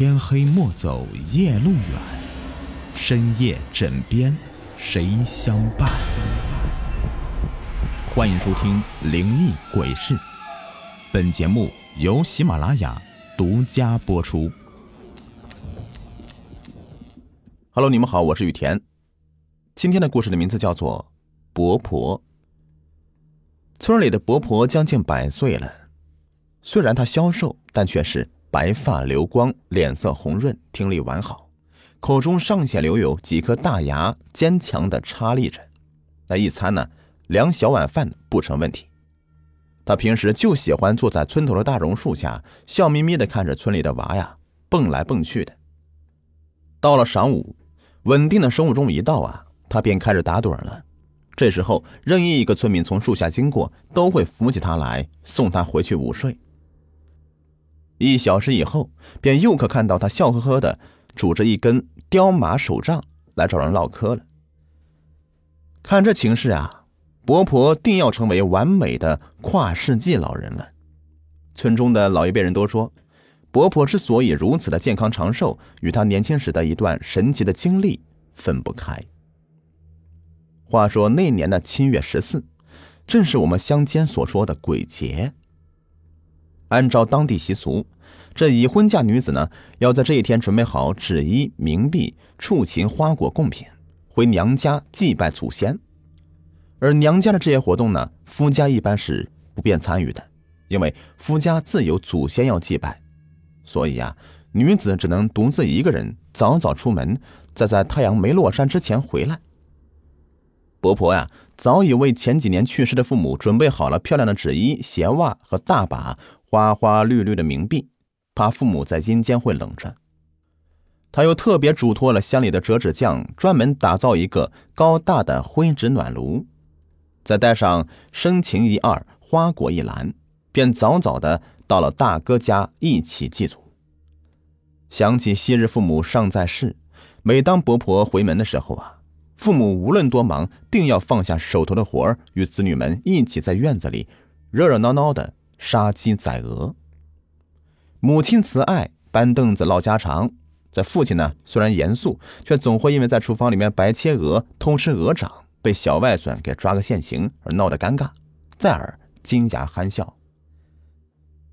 天黑莫走夜路远，深夜枕边谁相伴？欢迎收听《灵异鬼事》，本节目由喜马拉雅独家播出。Hello，你们好，我是雨田。今天的故事的名字叫做《伯婆》。村里的伯婆将近百岁了，虽然她消瘦，但却是白发流光，脸色红润，听力完好，口中尚且留有几颗大牙，坚强的插立着。那一餐呢，两小碗饭不成问题。他平时就喜欢坐在村头的大榕树下，笑眯眯的看着村里的娃呀蹦来蹦去的。到了晌午。稳定的生物钟一到啊，他便开始打盹了。这时候，任意一个村民从树下经过，都会扶起他来，送他回去午睡。一小时以后，便又可看到他笑呵呵的拄着一根雕马手杖来找人唠嗑了。看这情势啊，伯婆定要成为完美的跨世纪老人了。村中的老一辈人都说。伯婆之所以如此的健康长寿，与她年轻时的一段神奇的经历分不开。话说那年的七月十四，正是我们乡间所说的鬼节。按照当地习俗，这已婚嫁女子呢，要在这一天准备好纸衣、冥币、畜禽、花果贡品，回娘家祭拜祖先。而娘家的这些活动呢，夫家一般是不便参与的，因为夫家自有祖先要祭拜。所以啊，女子只能独自一个人早早出门，再在太阳没落山之前回来。伯婆呀，早已为前几年去世的父母准备好了漂亮的纸衣、鞋袜和大把花花绿绿的冥币，怕父母在阴间会冷着。他又特别嘱托了乡里的折纸匠，专门打造一个高大的灰纸暖炉，再带上生情一二、花果一篮，便早早的。到了大哥家一起祭祖。想起昔日父母尚在世，每当伯婆回门的时候啊，父母无论多忙，定要放下手头的活儿，与子女们一起在院子里热热闹闹的杀鸡宰鹅。母亲慈爱，搬凳子唠家常。在父亲呢，虽然严肃，却总会因为在厨房里面白切鹅、偷吃鹅掌，被小外孙给抓个现行而闹得尴尬，再而金牙憨笑。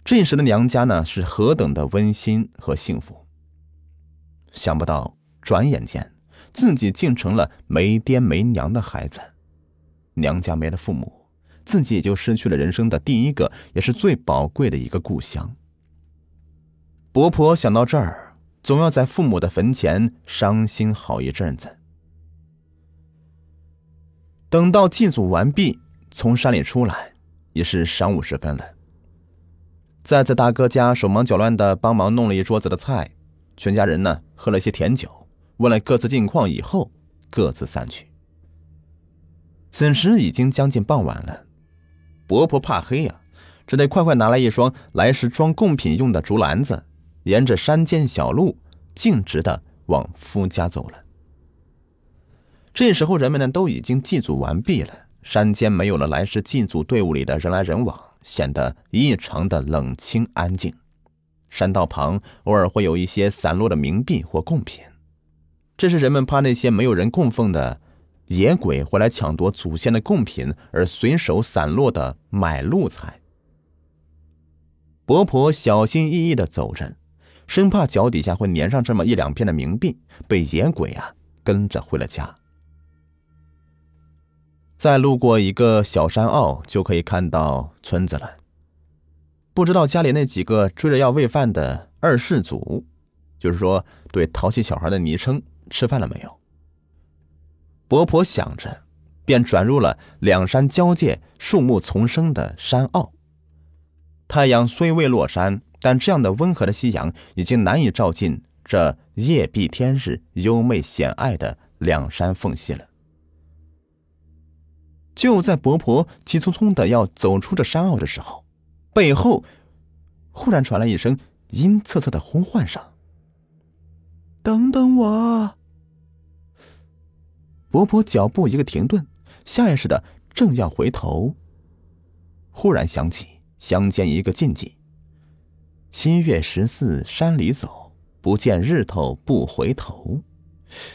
这时的娘家呢，是何等的温馨和幸福。想不到，转眼间自己竟成了没爹没娘的孩子。娘家没了父母，自己也就失去了人生的第一个，也是最宝贵的一个故乡。伯婆想到这儿，总要在父母的坟前伤心好一阵子。等到祭祖完毕，从山里出来，也是晌午时分了。再在大哥家手忙脚乱的帮忙弄了一桌子的菜，全家人呢喝了些甜酒，问了各自近况以后，各自散去。此时已经将近傍晚了，伯婆怕黑呀，只得快快拿来一双来时装贡品用的竹篮子，沿着山间小路径直的往夫家走了。这时候人们呢都已经祭祖完毕了，山间没有了来时祭祖队伍里的人来人往。显得异常的冷清安静。山道旁偶尔会有一些散落的冥币或贡品，这是人们怕那些没有人供奉的野鬼会来抢夺祖先的贡品而随手散落的买路财。伯婆小心翼翼的走着，生怕脚底下会粘上这么一两片的冥币，被野鬼啊跟着回了家。再路过一个小山坳，就可以看到村子了。不知道家里那几个追着要喂饭的二世祖，就是说对淘气小孩的昵称，吃饭了没有？伯婆想着，便转入了两山交界、树木丛生的山坳。太阳虽未落山，但这样的温和的夕阳已经难以照进这夜碧天日、幽媚险隘的两山缝隙了。就在伯婆急匆匆的要走出这山坳的时候，背后忽然传来一声阴恻恻的呼唤声：“等等我！”伯伯脚步一个停顿，下意识的正要回头，忽然想起乡间一个禁忌：七月十四山里走，不见日头不回头。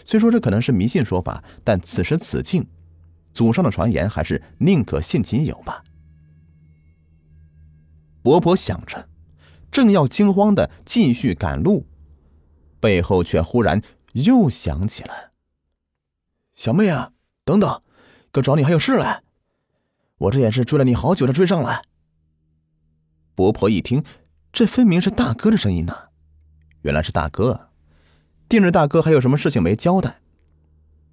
虽说这可能是迷信说法，但此时此境，祖上的传言还是宁可信其有吧。伯伯想着，正要惊慌的继续赶路，背后却忽然又响起了：“小妹啊，等等，哥找你还有事嘞，我这也是追了你好久才追上来。”伯婆一听，这分明是大哥的声音呢，原来是大哥，定着大哥还有什么事情没交代。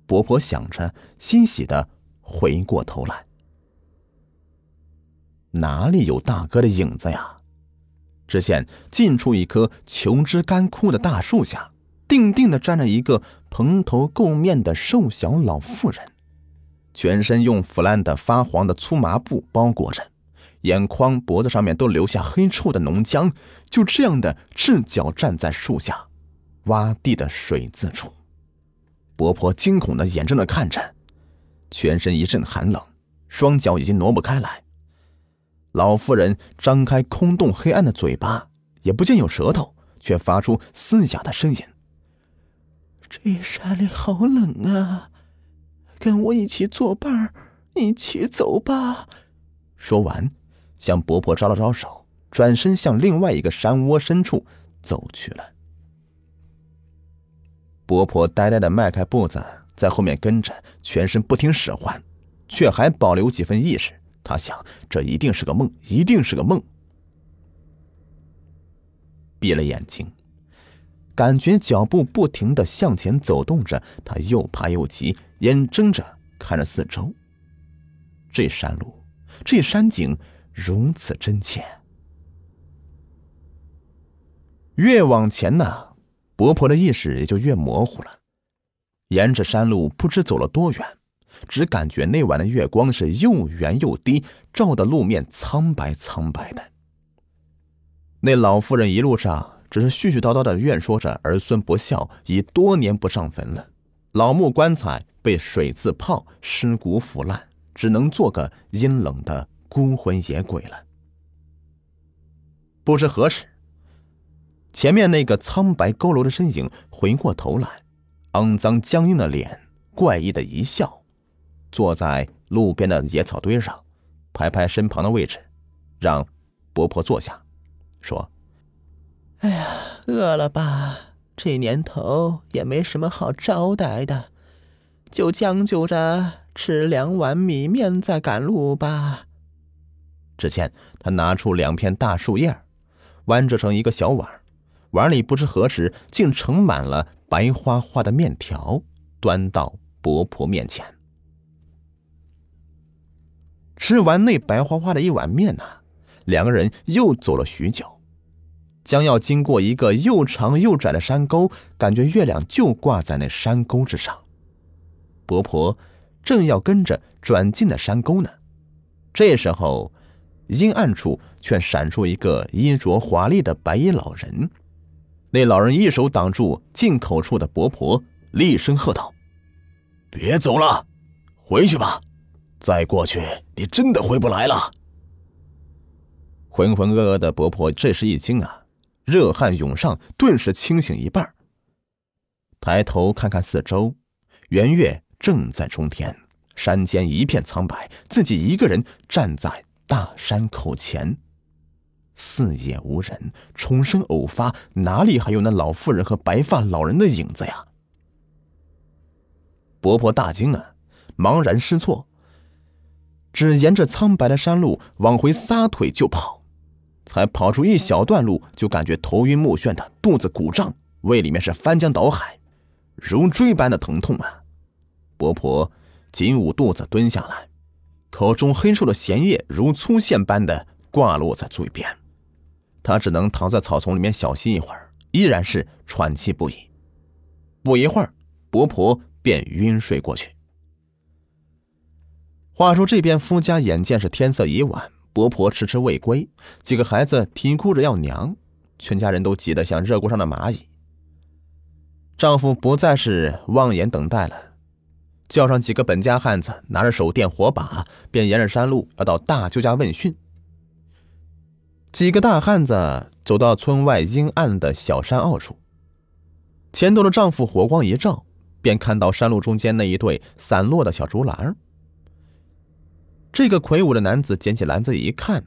伯婆想着，欣喜的回过头来。哪里有大哥的影子呀？只见近处一棵琼枝干枯的大树下，定定的站着一个蓬头垢面的瘦小老妇人，全身用腐烂的发黄的粗麻布包裹着，眼眶、脖子上面都留下黑臭的浓浆，就这样的赤脚站在树下，洼地的水渍处。伯婆惊恐的眼睁的看着，全身一阵寒冷，双脚已经挪不开来。老妇人张开空洞黑暗的嘴巴，也不见有舌头，却发出嘶哑的声音：“这山里好冷啊，跟我一起作伴一起走吧。”说完，向伯婆招了招手，转身向另外一个山窝深处走去了。伯婆呆呆的迈开步子，在后面跟着，全身不听使唤，却还保留几分意识。他想，这一定是个梦，一定是个梦。闭了眼睛，感觉脚步不停的向前走动着，他又怕又急，眼睁着看着四周。这山路，这山景如此真切。越往前呢，伯婆的意识也就越模糊了。沿着山路，不知走了多远。只感觉那晚的月光是又圆又低，照的路面苍白苍白的。那老妇人一路上只是絮絮叨叨的怨说着儿孙不孝，已多年不上坟了。老木棺材被水渍泡，尸骨腐烂，只能做个阴冷的孤魂野鬼了。不知何时，前面那个苍白佝偻的身影回过头来，肮脏僵硬的脸，怪异的一笑。坐在路边的野草堆上，拍拍身旁的位置，让伯婆坐下，说：“哎呀，饿了吧？这年头也没什么好招待的，就将就着吃两碗米面再赶路吧。”只见他拿出两片大树叶，弯折成一个小碗，碗里不知何时竟盛满了白花花的面条，端到伯婆面前。吃完那白花花的一碗面呢，两个人又走了许久，将要经过一个又长又窄的山沟，感觉月亮就挂在那山沟之上。伯婆正要跟着转进那山沟呢，这时候阴暗处却闪出一个衣着华丽的白衣老人。那老人一手挡住进口处的伯婆，厉声喝道：“别走了，回去吧。”再过去，你真的回不来了。浑浑噩噩的伯婆这时一惊啊，热汗涌上，顿时清醒一半。抬头看看四周，圆月正在中天，山间一片苍白，自己一个人站在大山口前，四野无人，重生偶发，哪里还有那老妇人和白发老人的影子呀？伯婆大惊啊，茫然失措。只沿着苍白的山路往回撒腿就跑，才跑出一小段路，就感觉头晕目眩的，肚子鼓胀，胃里面是翻江倒海，如锥般的疼痛啊！伯婆紧捂肚子蹲下来，口中黑瘦的咸液如粗线般的挂落在嘴边，她只能躺在草丛里面小息一会儿，依然是喘气不已。不一会儿，伯婆便晕睡过去。话说这边夫家眼见是天色已晚，伯婆迟迟未归，几个孩子啼哭着要娘，全家人都急得像热锅上的蚂蚁。丈夫不再是望眼等待了，叫上几个本家汉子，拿着手电火把，便沿着山路要到大舅家问讯。几个大汉子走到村外阴暗的小山坳处，前头的丈夫火光一照，便看到山路中间那一对散落的小竹篮。这个魁梧的男子捡起篮子一看，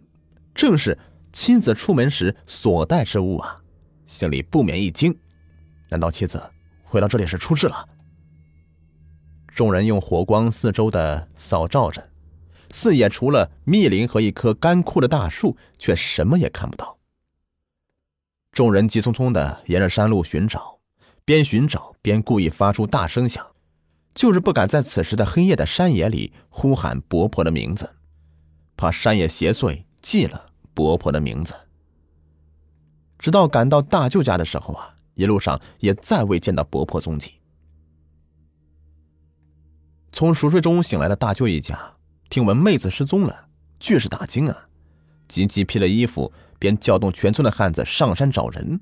正是妻子出门时所带之物啊，心里不免一惊：难道妻子回到这里是出事了？众人用火光四周的扫照着，四野除了密林和一棵干枯的大树，却什么也看不到。众人急匆匆的沿着山路寻找，边寻找边故意发出大声响，就是不敢在此时的黑夜的山野里呼喊伯婆的名字，怕山野邪祟记了伯婆的名字。直到赶到大舅家的时候啊，一路上也再未见到伯婆踪迹。从熟睡中醒来的大舅一家，听闻妹子失踪了，俱是大惊啊！急急披了衣服，便叫动全村的汉子上山找人。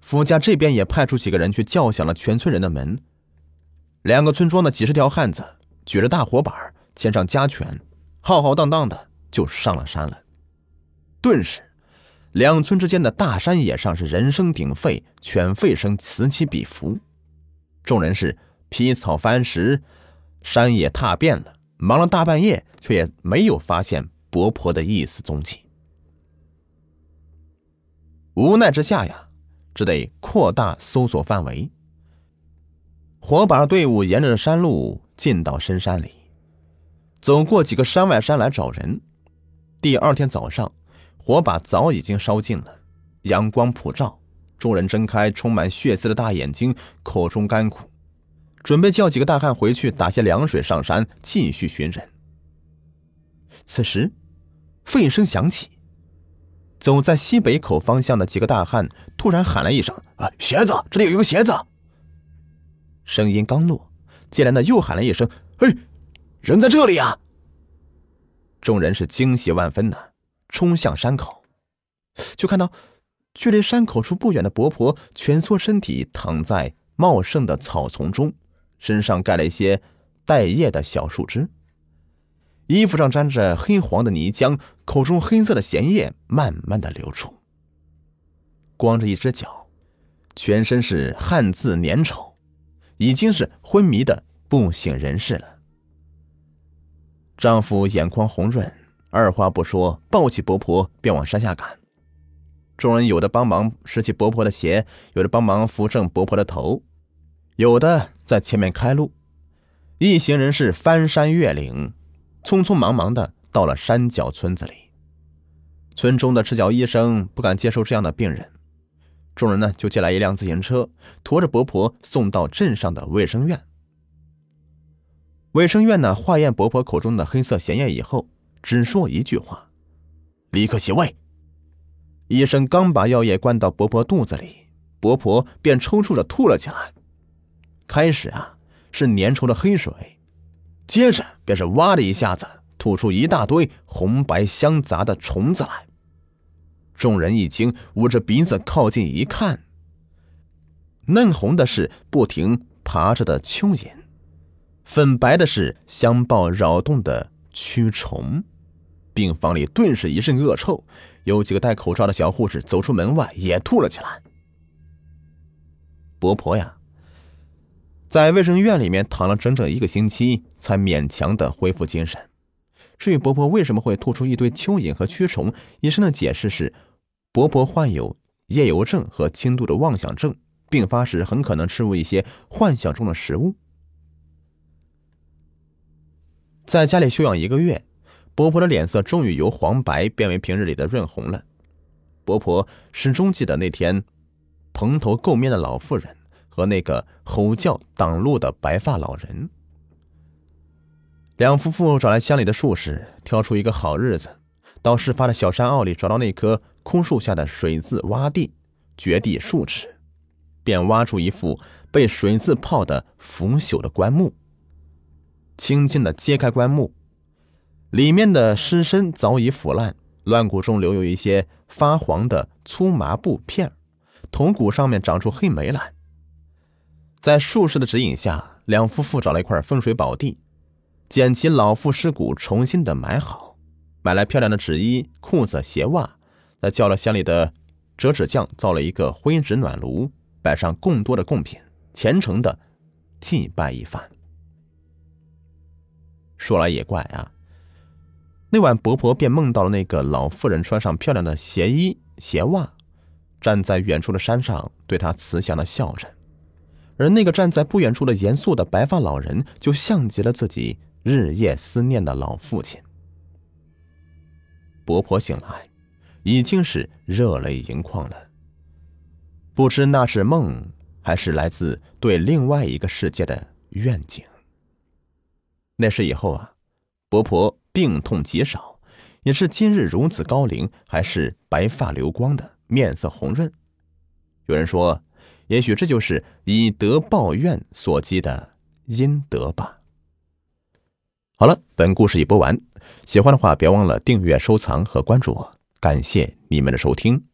夫家这边也派出几个人去叫响了全村人的门。两个村庄的几十条汉子举着大火把，牵上家犬，浩浩荡荡的就上了山了。顿时，两村之间的大山野上是人声鼎沸，犬吠声此起彼伏。众人是劈草翻石。山野踏遍了，忙了大半夜，却也没有发现伯婆的一丝踪迹。无奈之下呀，只得扩大搜索范围。火把队伍沿着山路进到深山里，走过几个山外山来找人。第二天早上，火把早已经烧尽了，阳光普照，众人睁开充满血丝的大眼睛，口中干苦。准备叫几个大汉回去打些凉水，上山继续寻人。此时，吠声响起，走在西北口方向的几个大汉突然喊了一声：“啊，鞋子！这里有一个鞋子！”声音刚落，接连的又喊了一声：“嘿，人在这里呀！”众人是惊喜万分呐，冲向山口，就看到距离山口处不远的伯婆蜷缩身体躺在茂盛的草丛中。身上盖了一些带叶的小树枝，衣服上沾着黑黄的泥浆，口中黑色的涎液慢慢的流出。光着一只脚，全身是汗渍粘稠，已经是昏迷的不省人事了。丈夫眼眶红润，二话不说，抱起伯婆便往山下赶。众人有的帮忙拾起伯婆的鞋，有的帮忙扶正伯婆的头。有的在前面开路，一行人是翻山越岭，匆匆忙忙的到了山脚村子里。村中的赤脚医生不敢接受这样的病人，众人呢就借来一辆自行车，驮着伯婆送到镇上的卫生院。卫生院呢化验伯婆口中的黑色涎液以后，只说一句话：“立刻洗胃。”医生刚把药液灌到伯婆肚子里，伯婆便抽搐着吐了起来。开始啊，是粘稠的黑水，接着便是哇的一下子吐出一大堆红白相杂的虫子来。众人一惊，捂着鼻子靠近一看，嫩红的是不停爬着的蚯蚓，粉白的是相抱扰动的蛆虫。病房里顿时一阵恶臭，有几个戴口罩的小护士走出门外也吐了起来。伯婆呀！在卫生院里面躺了整整一个星期，才勉强的恢复精神。至于伯婆为什么会吐出一堆蚯蚓和蛆虫，医生的解释是：伯婆患有夜游症和轻度的妄想症，病发时很可能吃入一些幻想中的食物。在家里休养一个月，伯婆的脸色终于由黄白变为平日里的润红了。伯婆始终记得那天蓬头垢面的老妇人。和那个吼叫挡路的白发老人，两夫妇找来乡里的术士，挑出一个好日子，到事发的小山坳里找到那棵枯树下的水渍洼地，掘地数尺，便挖出一副被水渍泡的腐朽的棺木。轻轻的揭开棺木，里面的尸身早已腐烂，乱骨中留有一些发黄的粗麻布片，铜骨上面长出黑霉来。在术士的指引下，两夫妇找了一块风水宝地，捡起老妇尸骨，重新的埋好，买来漂亮的纸衣、裤子、鞋袜，他叫了乡里的折纸匠造了一个灰纸暖炉，摆上更多的贡品，虔诚的祭拜一番。说来也怪啊，那晚伯婆便梦到了那个老妇人穿上漂亮的鞋衣鞋袜，站在远处的山上对她慈祥的笑着，而那个站在不远处的严肃的白发老人，就像极了自己日夜思念的老父亲。伯婆醒来，已经是热泪盈眶了。不知那是梦，还是来自对另外一个世界的愿景。那时以后啊，伯婆病痛极少，也是今日如此高龄，还是白发流光的，面色红润。有人说，也许这就是以德报怨所积的阴德吧。好了，本故事已播完，喜欢的话别忘了订阅、收藏和关注我，感谢你们的收听。